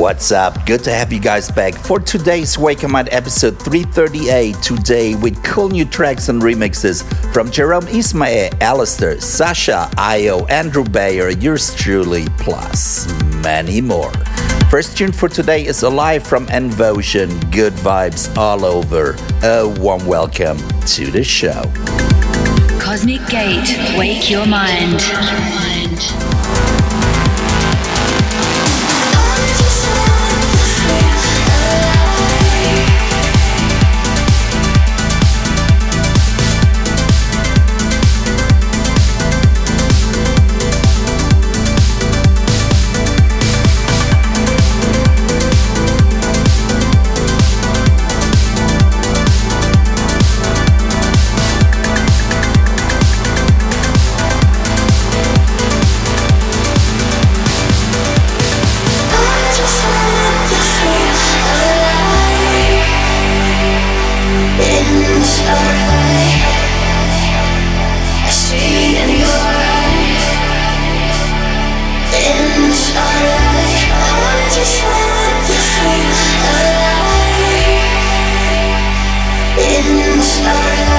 What's up? Good to have you guys back for today's Wake Your Mind episode 338. Today with cool new tracks and remixes from Jerome Isma-Ae, Alistair, Sasha, Io, Andrew Bayer, yours truly, plus many more. First tune for today is Alive from Envotion. Good vibes all over. A warm welcome to the show. Cosmic Gate. Wake your mind. in the stars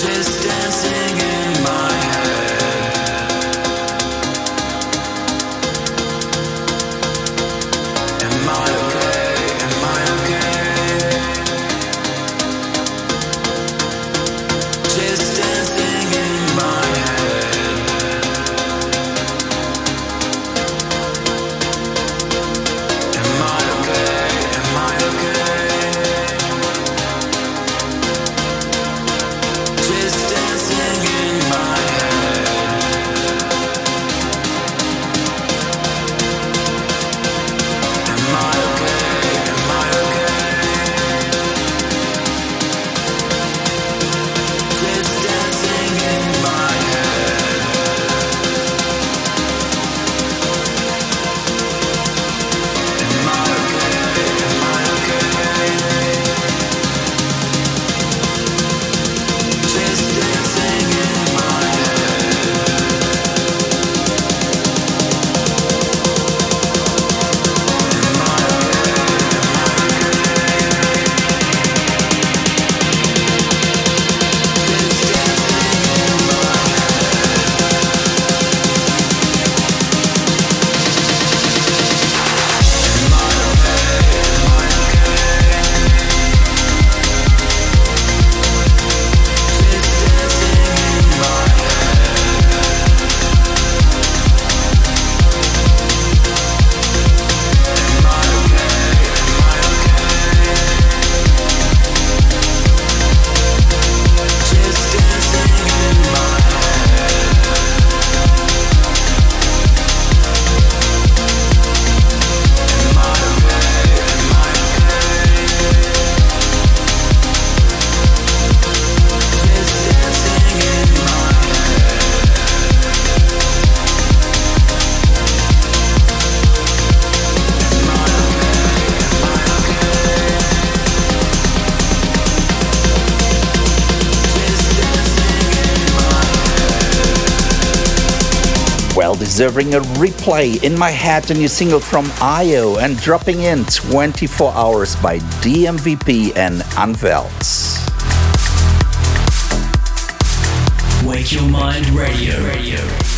just dancing. Deserving a replay in my head, a new single from Io, and dropping in 24 hours by DMVP and Unvelds. Wake Your Mind Radio. Radio.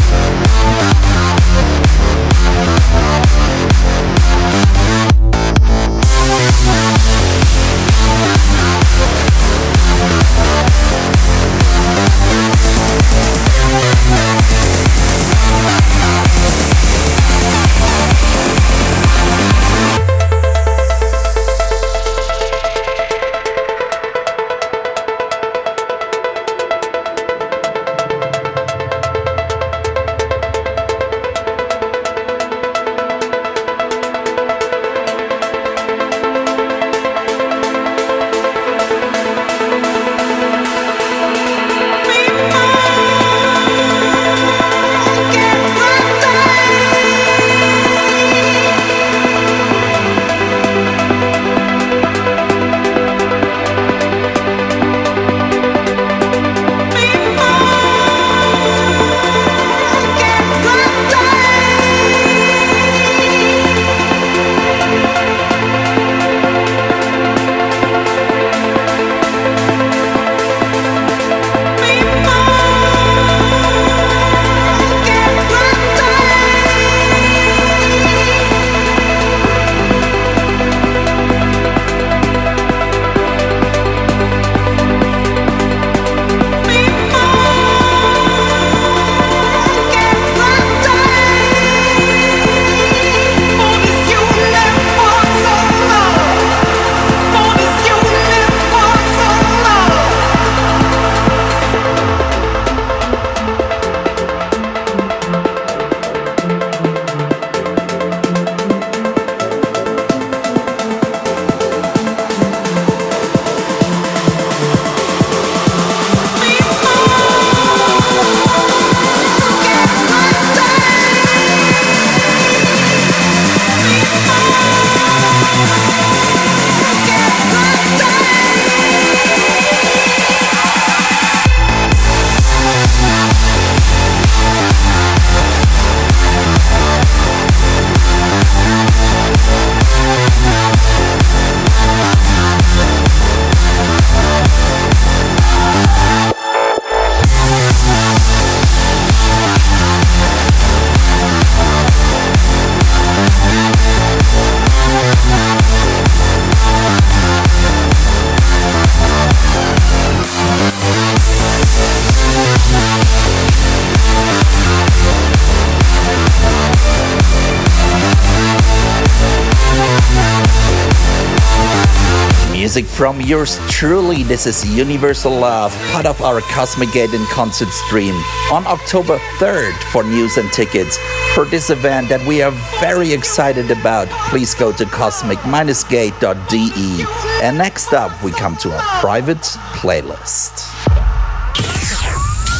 From yours truly. This is Universal Love, part of our Cosmic Gate concert stream on October 3rd for news and tickets for this event that we are very excited about. Please go to cosmic-gate.de. And next up, we come to our private playlist.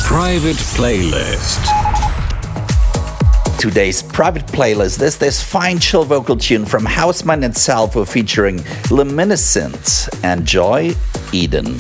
Private playlist. Today's private playlist is this fine chill vocal tune from Houseman and Salvo featuring Luminescent. Enjoy Eden.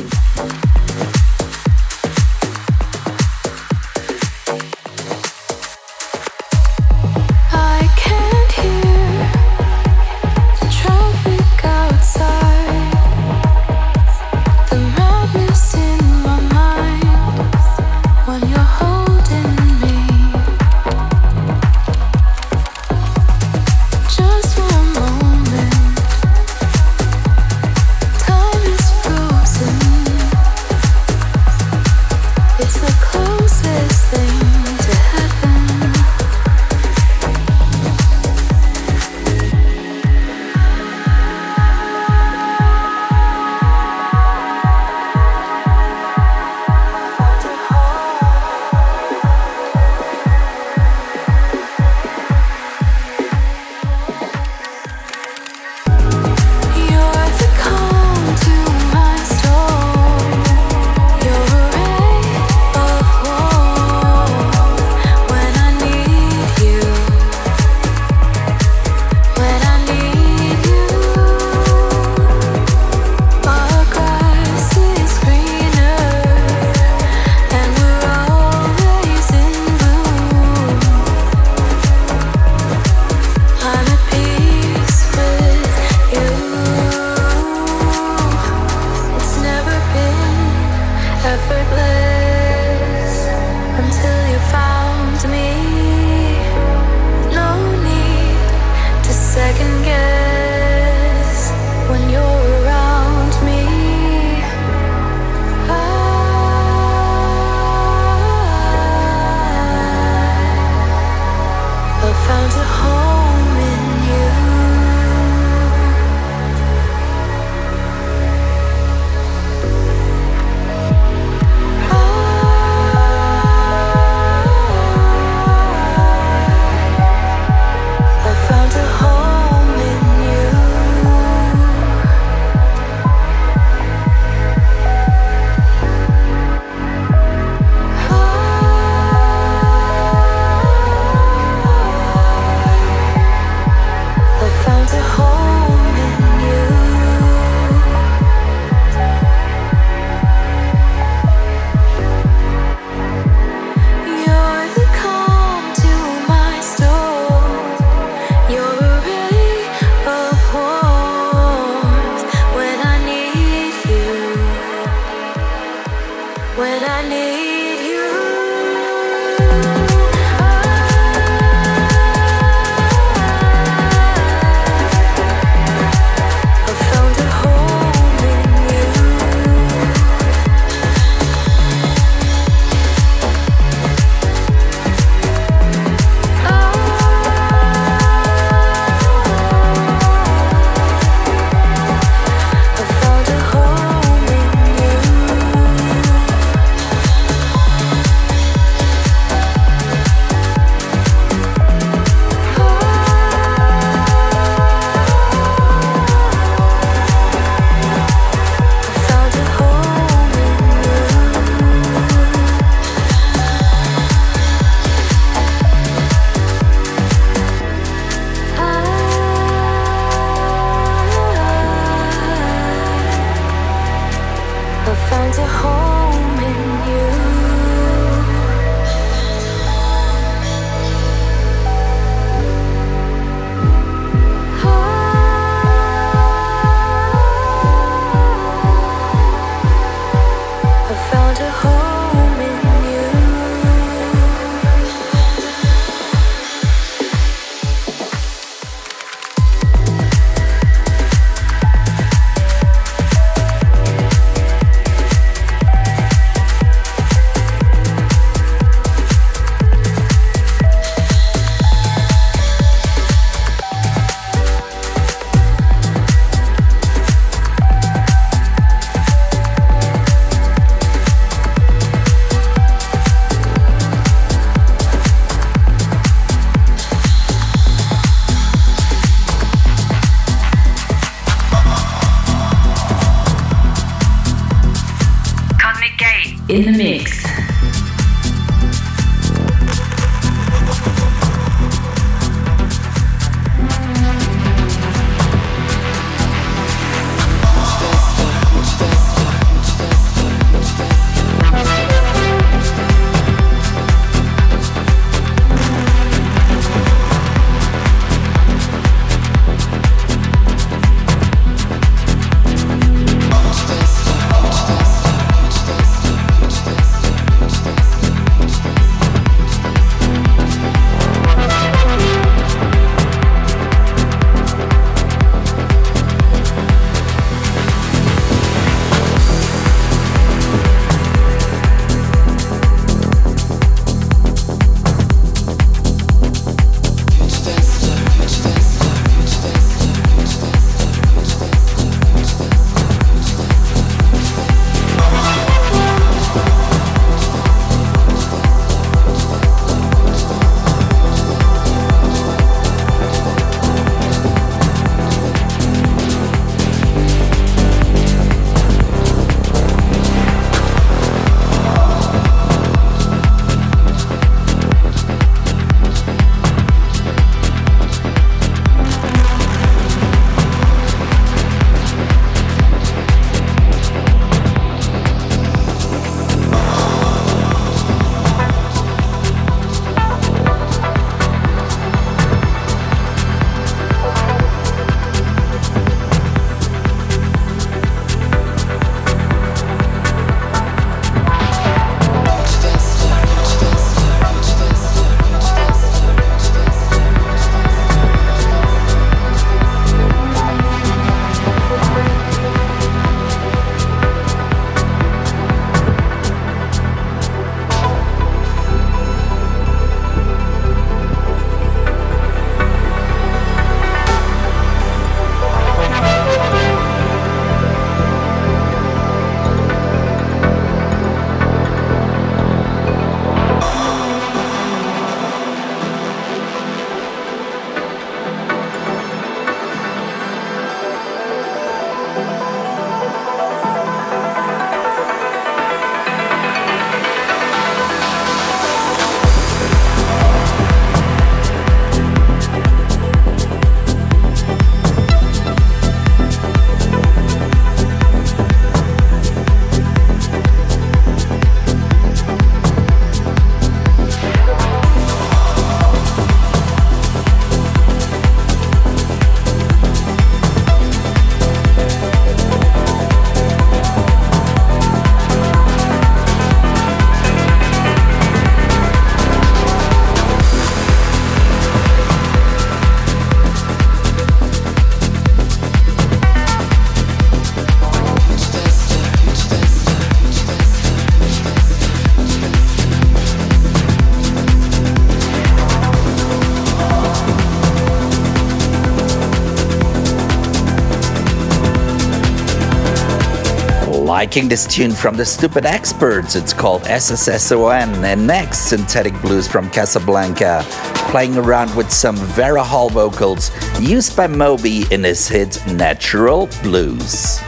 Liking this tune from the Stupid Experts, it's called SSSON. And next, Synthetic Blues from Casablanca, playing around with some Vera Hall vocals used by Moby in his hit Natural Blues.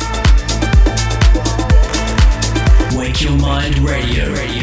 Wake Your Mind Radio.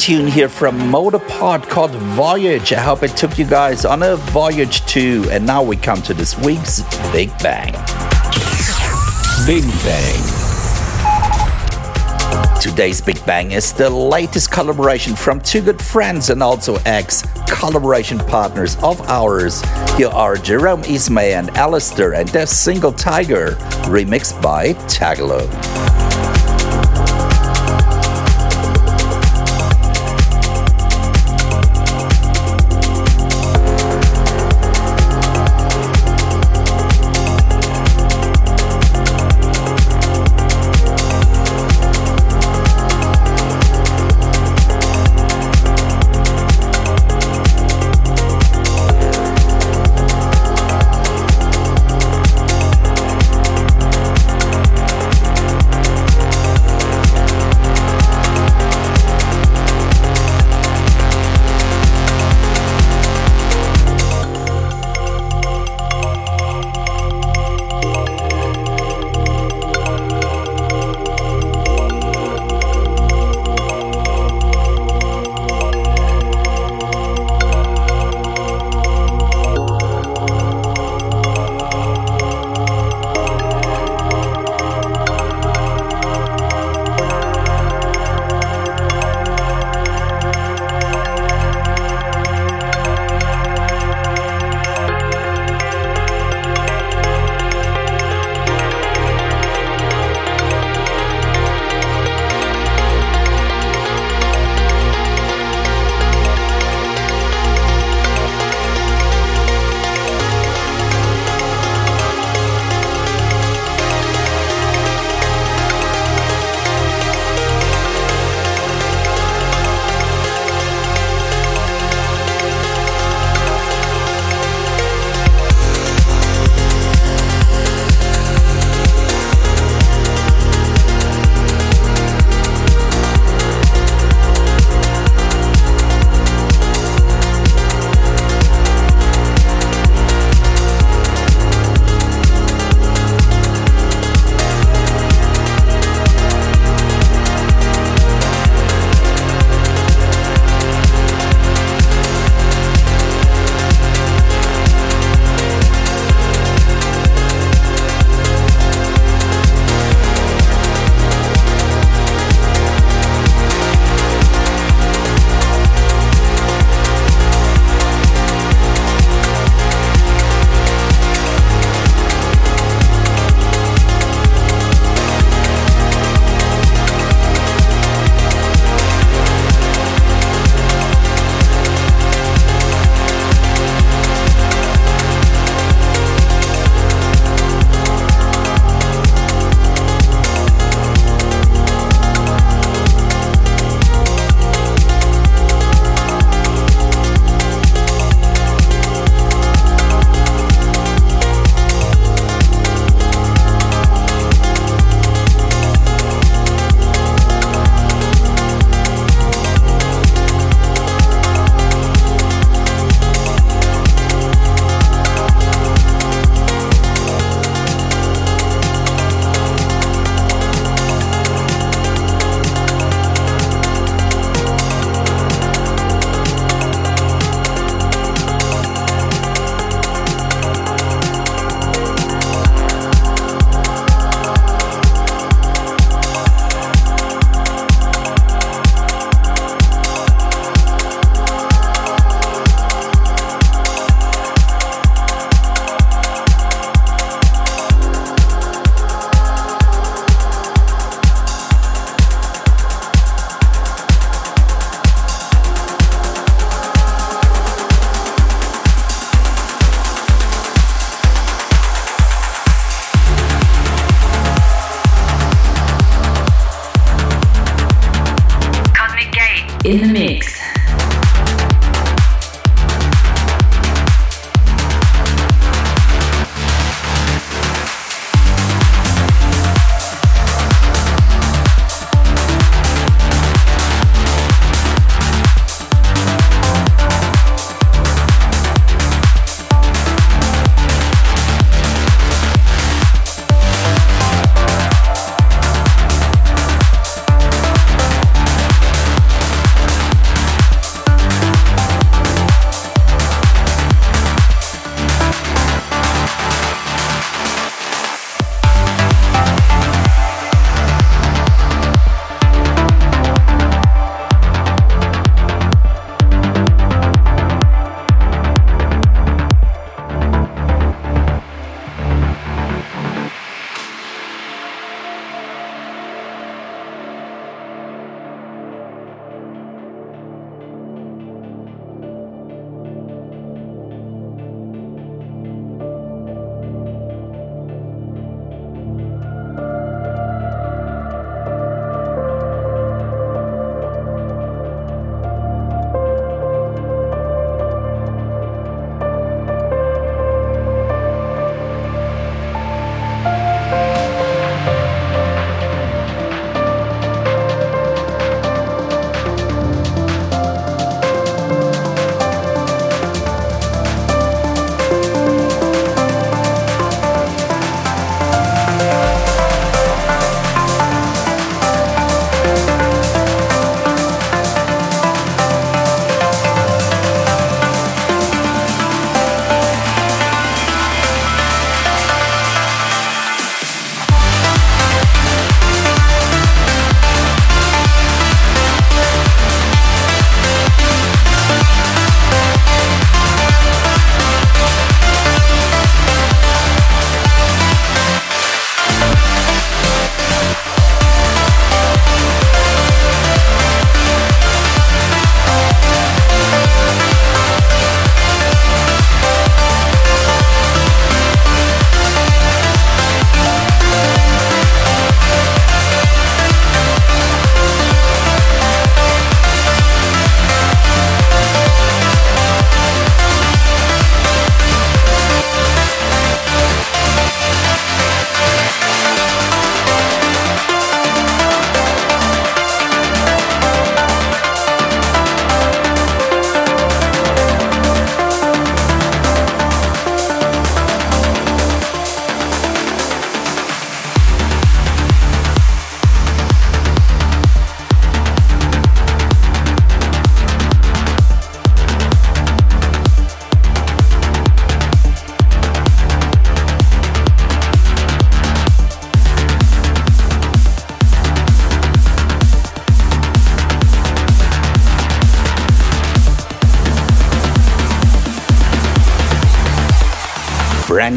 tune here from Motorpod called Voyage. I hope it took you guys on a voyage too. And now we come to this week's Big Bang. Big Bang. Today's Big Bang is the latest collaboration from two good friends and also ex collaboration partners of ours. Here are Jerome Isma-Ae and Alistair and their single Tiger, remixed by Tagalo.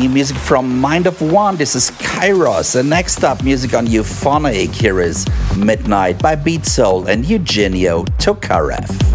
New music from Mind of One. This is Kairos. And next up, music on Euphonic. Here is Midnight by Beatsole and Eugenio Tokarev.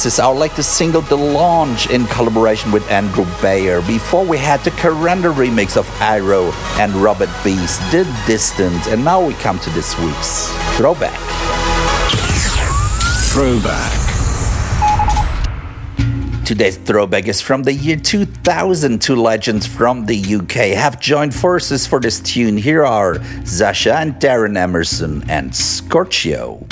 This is our latest single, The Launch, in collaboration with Andrew Bayer. Before we had the Karanda remix of Iro and Robert Beast, The Distant, and now we come to this week's Throwback. Throwback. Today's throwback is from the year 2000. Two legends from the UK have joined forces for this tune. Here are Sasha and Darren Emerson and Scorchio.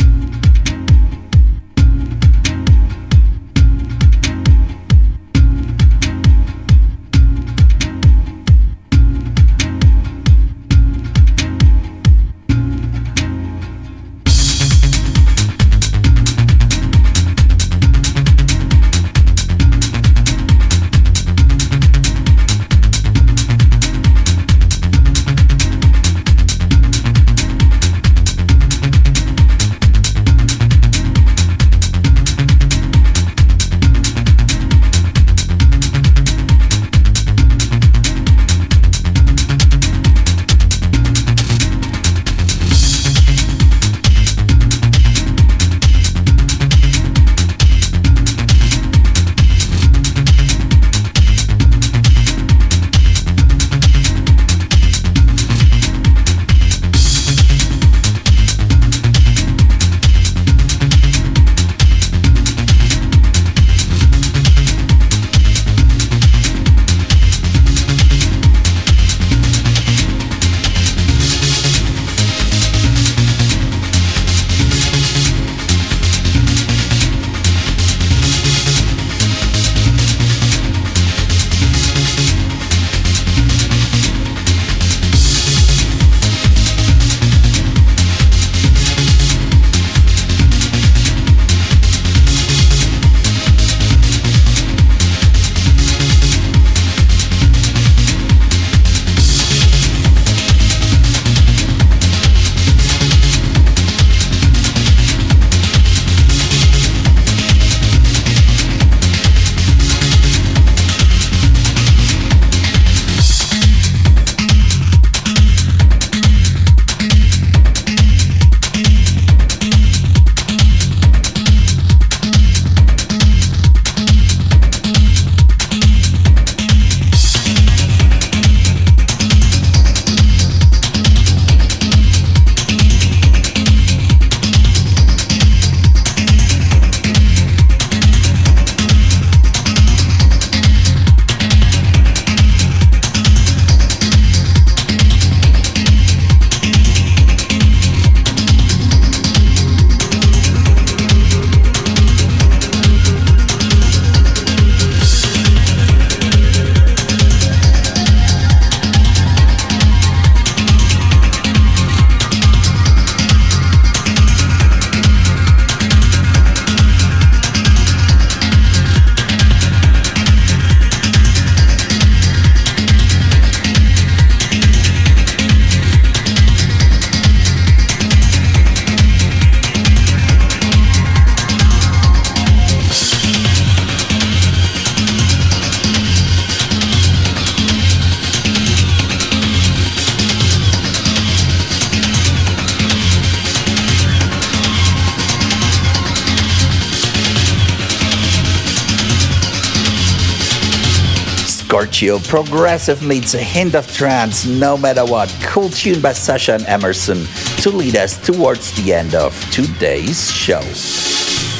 Scorchio. Progressive meets a hint of trance, no matter what. Cool tune by Sasha and Emerson to lead us towards the end of today's show.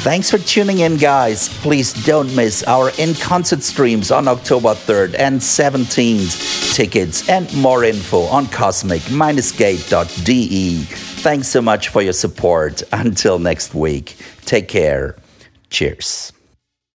Thanks for tuning in, guys. Please don't miss our in concert streams on October 3rd and 17th. Tickets and more info on cosmic-gate.de. Thanks so much for your support. Until next week, take care. Cheers.